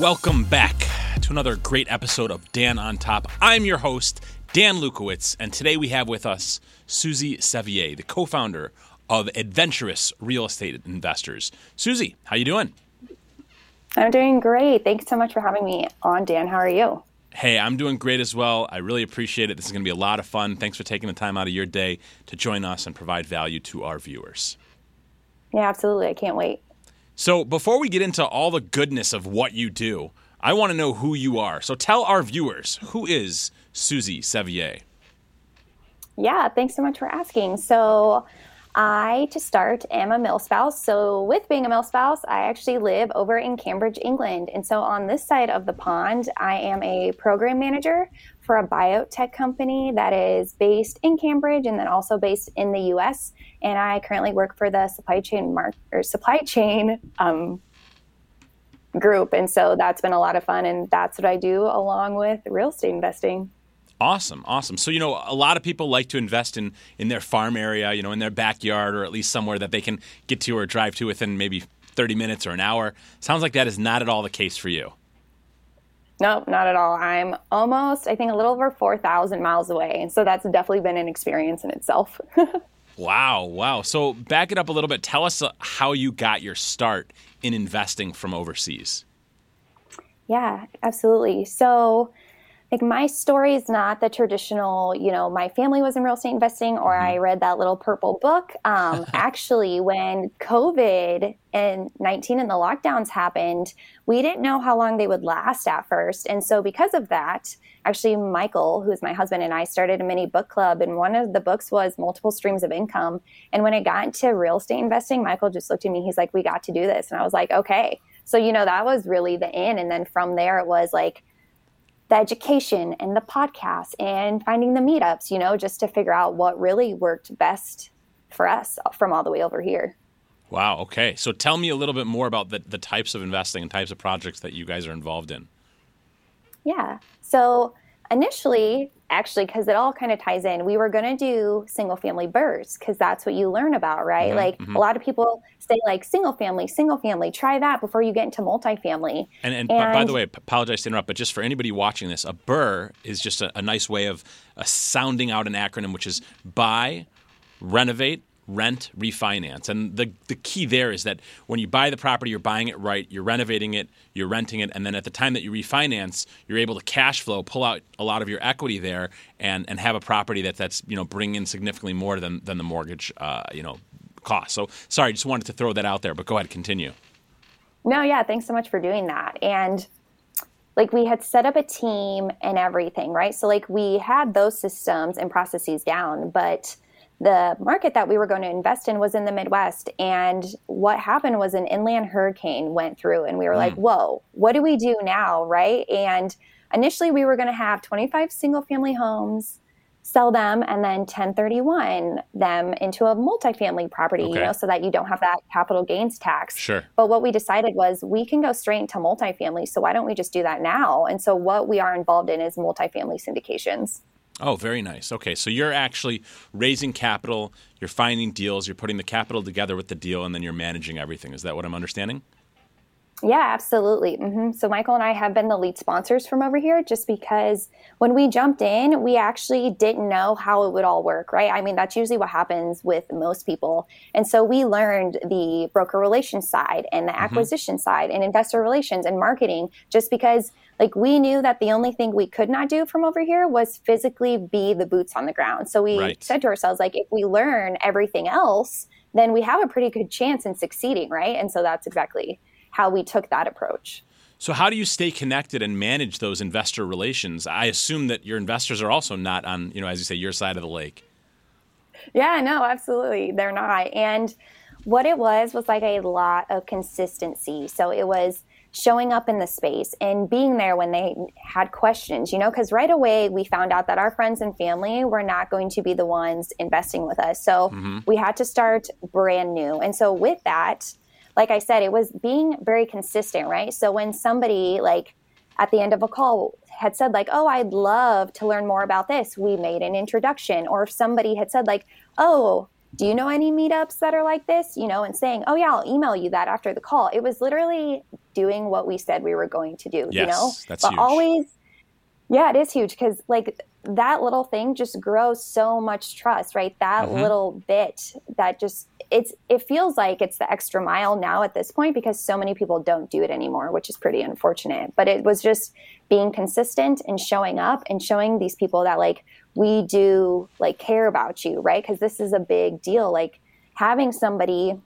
Welcome back to another great episode of Dan on Top. I'm your host, Dan Lukowitz, and today we have with us Susie Sevier, the co-founder of Adventurous Real Estate Investors. Susie, how you doing? I'm doing great. Thanks so much for having me on, Dan. How are you? Hey, I'm doing great as well. I really appreciate it. This is going to be a lot of fun. Thanks for taking the time out of your day to join us and provide value to our viewers. Yeah, absolutely. I can't wait. So, before we get into all the goodness of what you do, I want to know who you are. So, tell our viewers who is Susie Sevier? Yeah, thanks so much for asking. So, I, to start, am a mil spouse. So, with being a mil spouse, I actually live over in Cambridge, England. And so, on this side of the pond, I am a program manager for a biotech company that is based in Cambridge and then also based in the US. And I currently work for the supply chain mark or supply chain um, group. And so that's been a lot of fun. And that's what I do along with real estate investing. Awesome, awesome. So you know, a lot of people like to invest in in their farm area, you know, in their backyard, or at least somewhere that they can get to or drive to within maybe thirty minutes or an hour. Sounds like that is not at all the case for you. Nope, not at all. I'm almost, I think, a little over 4,000 miles away. And so that's definitely been an experience in itself. wow, wow. So back it up a little bit. Tell us uh, how you got your start in investing from overseas. Yeah, absolutely. So, like my story is not the traditional, you know, my family was in real estate investing or mm-hmm. I read that little purple book. Um, actually, when COVID and 19 and the lockdowns happened, we didn't know how long they would last at first. And so, because of that, actually, Michael, who's my husband, and I started a mini book club. And one of the books was Multiple Streams of Income. And when it got into real estate investing, Michael just looked at me. He's like, We got to do this. And I was like, Okay. So, you know, that was really the in. And then from there, it was like, the education and the podcast and finding the meetups, you know, just to figure out what really worked best for us from all the way over here. Wow. Okay. So tell me a little bit more about the, the types of investing and types of projects that you guys are involved in. Yeah. So initially, actually, because it all kind of ties in, we were going to do single family BRRRRs because that's what you learn about, right? Mm-hmm, like mm-hmm. a lot of people say, like single family, single family, try that before you get into multifamily. And, and, and by the way, apologize to interrupt, but just for anybody watching this, a BRRRR is just a, a nice way of uh, sounding out an acronym, which is buy, renovate, rent, refinance. And the, the key there is that when you buy the property, you're buying it right, you're renovating it, you're renting it, and then at the time that you refinance, you're able to cash flow, pull out a lot of your equity there, and, and have a property that, that's you know bringing in significantly more than, than the mortgage uh, you know cost. So sorry, just wanted to throw that out there, but go ahead, continue. No, yeah, thanks so much for doing that. And like we had set up a team and everything, right? So like we had those systems and processes down, but – the market that we were going to invest in was in the Midwest. And what happened was an inland hurricane went through, and we were mm. like, whoa, what do we do now? Right. And initially, we were going to have 25 single family homes, sell them, and then 1031 them into a multifamily property, okay. you know, so that you don't have that capital gains tax. Sure. But what we decided was we can go straight into multifamily. So why don't we just do that now? And so what we are involved in is multifamily syndications. Oh, very nice. Okay, so you're actually raising capital, you're finding deals, you're putting the capital together with the deal, and then you're managing everything. Is that what I'm understanding? Yeah, absolutely. Mm-hmm. So Michael and I have been the lead sponsors from over here just because when we jumped in, we actually didn't know how it would all work, right? I mean, that's usually what happens with most people. And so we learned the broker relations side and the mm-hmm. acquisition mm-hmm. side and investor relations and marketing just because like we knew that the only thing we could not do from over here was physically be the boots on the ground. So we right. said to ourselves, like, if we learn everything else, then we have a pretty good chance in succeeding, right? And so that's exactly how we took that approach. So, how do you stay connected and manage those investor relations? I assume that your investors are also not on, you know, as you say, your side of the lake. Yeah, no, absolutely. They're not. And what it was was like a lot of consistency. So, it was showing up in the space and being there when they had questions, you know, because right away we found out that our friends and family were not going to be the ones investing with us. So mm-hmm. we had to start brand new. And so with that, like I said, it was being very consistent, right? So when somebody like at the end of a call had said like, "Oh, I'd love to learn more about this," we made an introduction. Or if somebody had said like, "Oh, do you know any meetups that are like this? You know, and saying, oh, yeah, I'll email you that after the call. It was literally doing what we said we were going to do, yes, you know? That's but huge. always, yeah, it is huge because like that little thing just grows so much trust, right? That mm-hmm. little bit that just it's it feels like it's the extra mile now at this point because so many people don't do it anymore, which is pretty unfortunate. But it was just being consistent and showing up and showing these people that like we do like care about you, right? Because this is a big deal. Like having somebody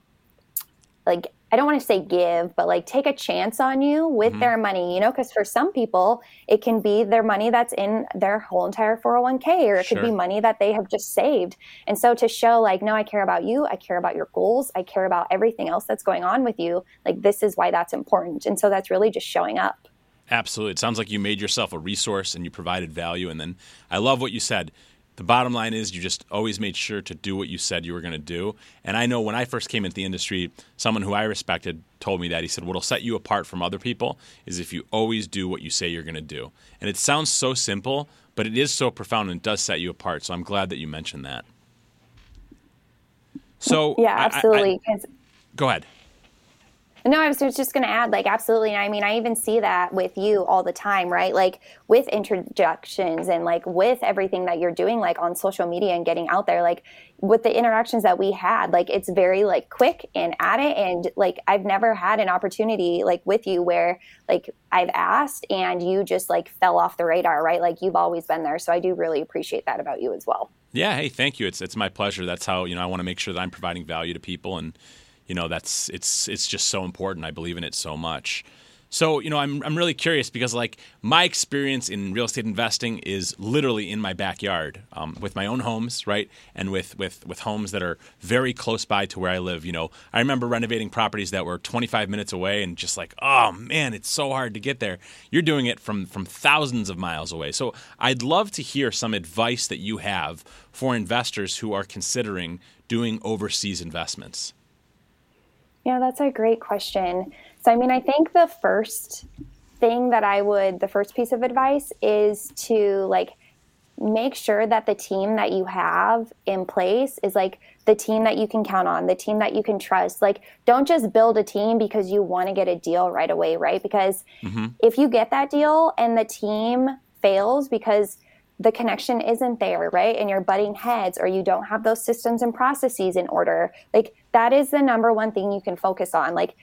like I don't want to say give, but like take a chance on you with mm-hmm. their money, you know, because for some people, it can be their money that's in their whole entire 401k, or it sure. could be money that they have just saved. And so to show, like, no, I care about you, I care about your goals, I care about everything else that's going on with you, like, this is why that's important. And so that's really just showing up. Absolutely. It sounds like you made yourself a resource and you provided value. And then I love what you said the bottom line is you just always made sure to do what you said you were going to do. And I know when I first came into the industry, someone who I respected told me that. He said, What'll set you apart from other people is if you always do what you say you're going to do. And it sounds so simple, but it is so profound and it does set you apart. So I'm glad that you mentioned that. So, yeah, absolutely. I, I, go ahead. No, I was just going to add, like, absolutely. I mean, I even see that with you all the time, right? Like, with introductions and like with everything that you're doing, like on social media and getting out there, like with the interactions that we had, like, it's very like quick and at it. And like, I've never had an opportunity like with you where like I've asked and you just like fell off the radar, right? Like, you've always been there. So I do really appreciate that about you as well. Yeah. Hey, thank you. It's, it's my pleasure. That's how, you know, I want to make sure that I'm providing value to people and, you know that's it's it's just so important. I believe in it so much. So, you know, I'm, I'm really curious because, like, my experience in real estate investing is literally in my backyard um, with my own homes, right? And with, with, with homes that are very close by to where I live. You know, I remember renovating properties that were 25 minutes away and just like, oh man, it's so hard to get there. You're doing it from, from thousands of miles away. So, I'd love to hear some advice that you have for investors who are considering doing overseas investments. Yeah, that's a great question. So, I mean, I think the first thing that I would, the first piece of advice is to like make sure that the team that you have in place is like the team that you can count on, the team that you can trust. Like, don't just build a team because you want to get a deal right away, right? Because mm-hmm. if you get that deal and the team fails because the connection isn't there, right? And you're butting heads or you don't have those systems and processes in order. Like that is the number one thing you can focus on. Like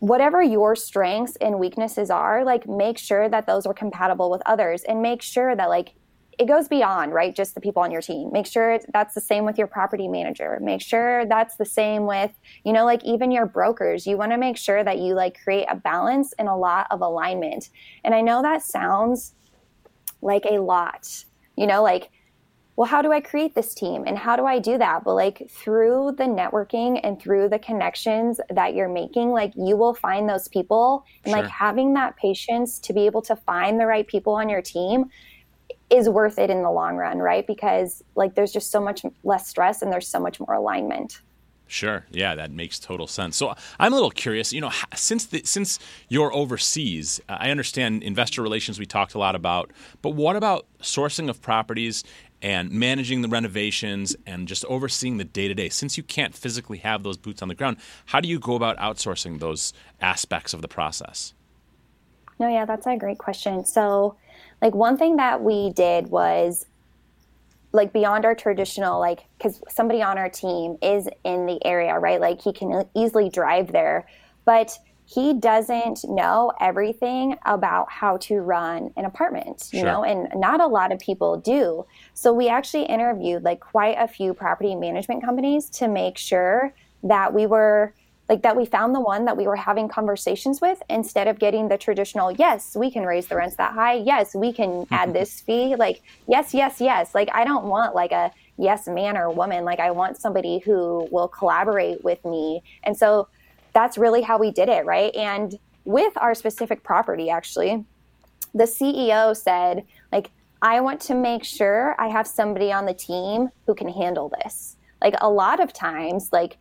whatever your strengths and weaknesses are, like make sure that those are compatible with others and make sure that like it goes beyond, right? Just the people on your team. Make sure that's the same with your property manager. Make sure that's the same with, you know, like even your brokers. You want to make sure that you like create a balance and a lot of alignment. And I know that sounds like a lot. You know, like, well, how do I create this team and how do I do that? But like through the networking and through the connections that you're making, like you will find those people and sure. like having that patience to be able to find the right people on your team is worth it in the long run, right? Because like there's just so much less stress and there's so much more alignment. Sure. Yeah, that makes total sense. So I'm a little curious. You know, since the, since you're overseas, I understand investor relations we talked a lot about, but what about sourcing of properties and managing the renovations and just overseeing the day to day? Since you can't physically have those boots on the ground, how do you go about outsourcing those aspects of the process? No, yeah, that's a great question. So, like one thing that we did was like beyond our traditional like because somebody on our team is in the area right like he can easily drive there but he doesn't know everything about how to run an apartment you sure. know and not a lot of people do. So we actually interviewed like quite a few property management companies to make sure that we were like that we found the one that we were having conversations with instead of getting the traditional yes we can raise the rents that high. Yes we can add this fee. Like yes yes yes. Like i don't want like a yes man or woman. Like i want somebody who will collaborate with me. And so that's really how we did it right and with our specific property actually the ceo said like i want to make sure i have somebody on the team who can handle this like a lot of times like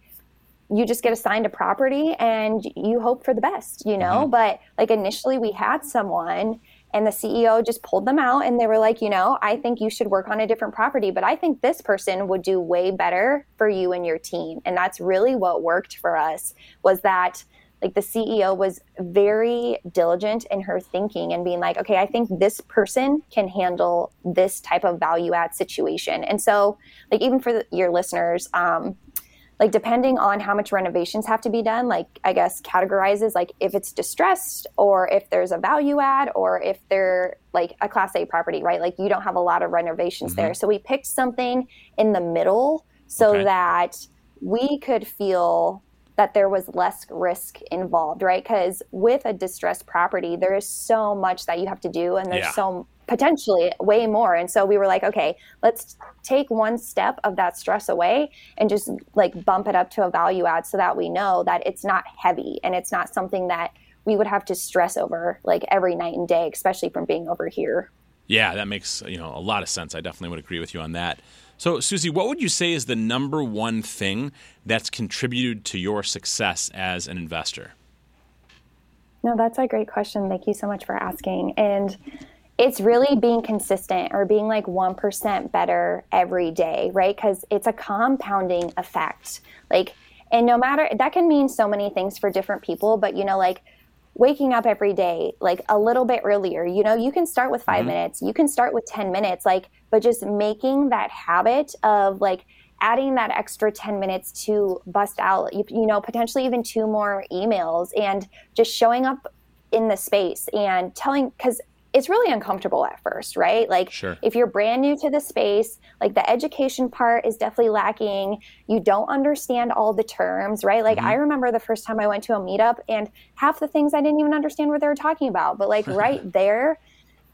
you just get assigned a property and you hope for the best, you know? Mm-hmm. But like initially we had someone and the CEO just pulled them out and they were like, you know, I think you should work on a different property, but I think this person would do way better for you and your team. And that's really what worked for us was that like the CEO was very diligent in her thinking and being like, okay, I think this person can handle this type of value add situation. And so, like, even for the, your listeners, um, like depending on how much renovations have to be done like i guess categorizes like if it's distressed or if there's a value add or if they're like a class a property right like you don't have a lot of renovations mm-hmm. there so we picked something in the middle so okay. that we could feel that there was less risk involved, right? Because with a distressed property, there is so much that you have to do, and there's yeah. so potentially way more. And so we were like, okay, let's take one step of that stress away and just like bump it up to a value add so that we know that it's not heavy and it's not something that we would have to stress over like every night and day, especially from being over here. Yeah, that makes you know a lot of sense. I definitely would agree with you on that. So, Susie, what would you say is the number one thing that's contributed to your success as an investor? No, that's a great question. Thank you so much for asking. And it's really being consistent or being like 1% better every day, right? Because it's a compounding effect. Like, and no matter that can mean so many things for different people, but you know, like waking up every day like a little bit earlier you know you can start with 5 mm-hmm. minutes you can start with 10 minutes like but just making that habit of like adding that extra 10 minutes to bust out you, you know potentially even two more emails and just showing up in the space and telling because it's really uncomfortable at first, right? Like sure. if you're brand new to the space, like the education part is definitely lacking. You don't understand all the terms, right? Like mm-hmm. I remember the first time I went to a meetup and half the things I didn't even understand what they were talking about. But like right there,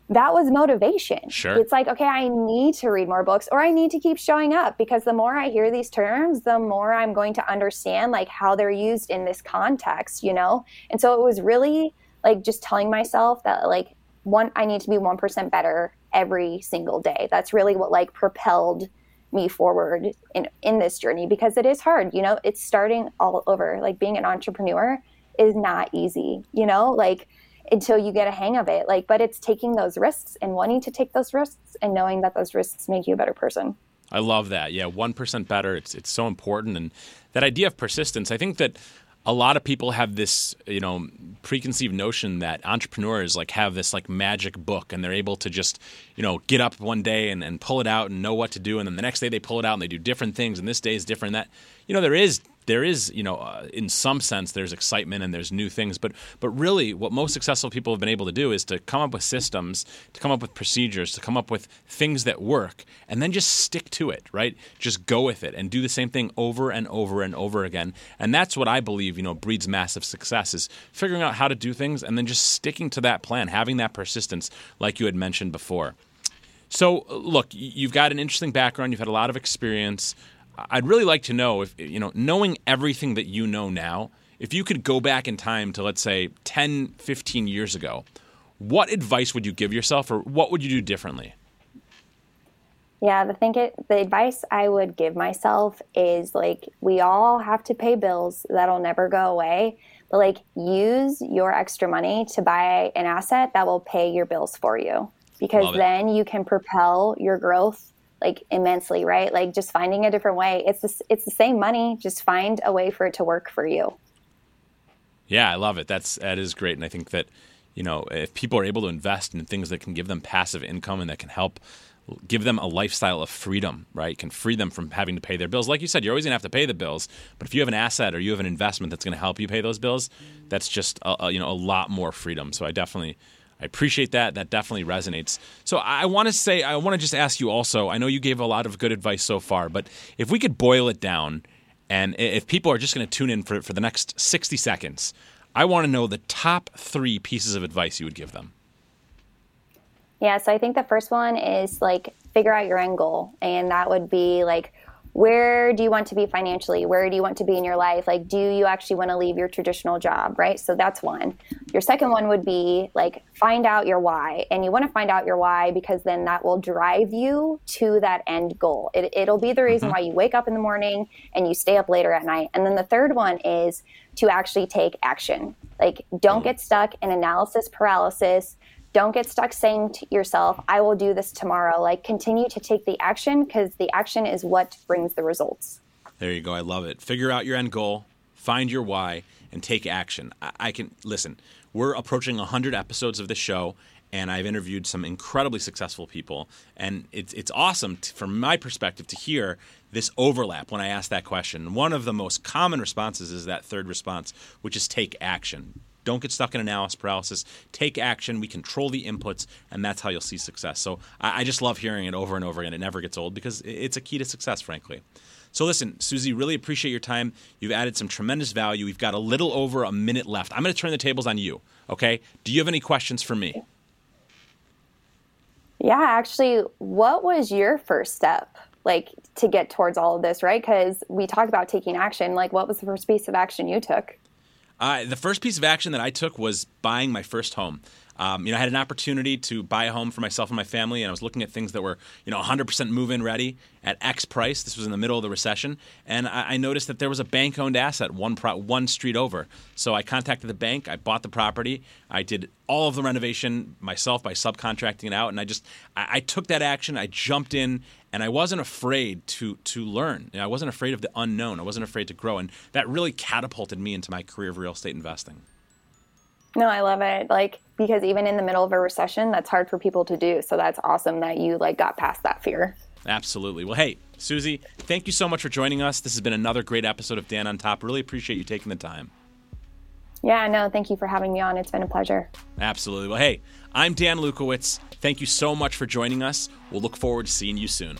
that was motivation. Sure. It's like, okay, I need to read more books or I need to keep showing up because the more I hear these terms, the more I'm going to understand like how they're used in this context, you know? And so it was really like just telling myself that like one i need to be 1% better every single day. That's really what like propelled me forward in in this journey because it is hard you know? It's starting all over. Like being an entrepreneur is not easy you know? Like until you get a hang of it. Like but it's taking those risks and wanting to take those risks and knowing that those risks make you a better person. I love that. Yeah 1% better. It's it's so important. And that idea of persistence i think that a lot of people have this, you know, preconceived notion that entrepreneurs like have this like magic book and they're able to just, you know, get up one day and, and pull it out and know what to do and then the next day they pull it out and they do different things and this day is different. That you know, there is there is, you know, uh, in some sense, there's excitement and there's new things. But but really, what most successful people have been able to do is to come up with systems, to come up with procedures, to come up with things that work, and then just stick to it, right? Just go with it and do the same thing over and over and over again. And that's what I believe, you know, breeds massive success is figuring out how to do things and then just sticking to that plan, having that persistence, like you had mentioned before. So, look, you've got an interesting background. You've had a lot of experience. I'd really like to know if you know knowing everything that you know now, if you could go back in time to let's say 10, 15 years ago, what advice would you give yourself or what would you do differently? Yeah, the thing it the advice I would give myself is like we all have to pay bills that'll never go away, but like use your extra money to buy an asset that will pay your bills for you because then you can propel your growth like immensely, right? Like just finding a different way. It's the, it's the same money, just find a way for it to work for you. Yeah, I love it. That's that is great, and I think that you know if people are able to invest in things that can give them passive income and that can help give them a lifestyle of freedom, right? Can free them from having to pay their bills. Like you said, you're always going to have to pay the bills, but if you have an asset or you have an investment that's going to help you pay those bills, that's just a, a, you know a lot more freedom. So I definitely I appreciate that. That definitely resonates. So I want to say, I want to just ask you also. I know you gave a lot of good advice so far, but if we could boil it down, and if people are just going to tune in for for the next sixty seconds, I want to know the top three pieces of advice you would give them. Yeah, so I think the first one is like figure out your end goal, and that would be like where do you want to be financially? Where do you want to be in your life? Like, do you actually want to leave your traditional job, right? So that's one. Your second one would be like, find out your why. And you want to find out your why because then that will drive you to that end goal. It, will be the reason mm-hmm. why you wake up in the morning and you stay up later at night. And then the third one is to actually take action. Like, don't mm-hmm. get stuck in analysis paralysis don't get stuck saying to yourself, I will do this tomorrow. Like continue to take the action because the action is what brings the results. There you go. I love it. Figure out your end goal, find your why, and take action. I, I can listen. We're approaching 100 episodes of the show, and I've interviewed some incredibly successful people, and it's it's awesome to, from my perspective to hear this overlap when I ask that question. One of the most common responses is that third response, which is take action. Don't get stuck in analysis paralysis. Take action. We control the inputs, and that's how you'll see success. So I, I just love hearing it over and over again. It never gets old because it's a key to success, frankly. So listen, Susie, really appreciate your time. You've added some tremendous value. We've got a little over a minute left. I'm going to turn the tables on you. Okay? Do you have any questions for me? Yeah, actually, what was your first step? Like to get towards all of this, right? Because we talk about taking action. Like, what was the first piece of action you took? Uh, the first piece of action that I took was buying my first home. Um, you know, I had an opportunity to buy a home for myself and my family, and I was looking at things that were, you know, 100% move-in ready at X price. This was in the middle of the recession, and I, I noticed that there was a bank-owned asset one pro- one street over. So I contacted the bank. I bought the property. I did all of the renovation myself by subcontracting it out, and I just I, I took that action. I jumped in, and I wasn't afraid to to learn. You know, I wasn't afraid of the unknown. I wasn't afraid to grow, and that really catapulted me into my career of real estate investing. No, I love it. Like because even in the middle of a recession, that's hard for people to do. So that's awesome that you like got past that fear. Absolutely. Well, hey, Susie, thank you so much for joining us. This has been another great episode of Dan on Top. Really appreciate you taking the time. Yeah, no, thank you for having me on. It's been a pleasure. Absolutely. Well, hey, I'm Dan Lukowitz. Thank you so much for joining us. We'll look forward to seeing you soon.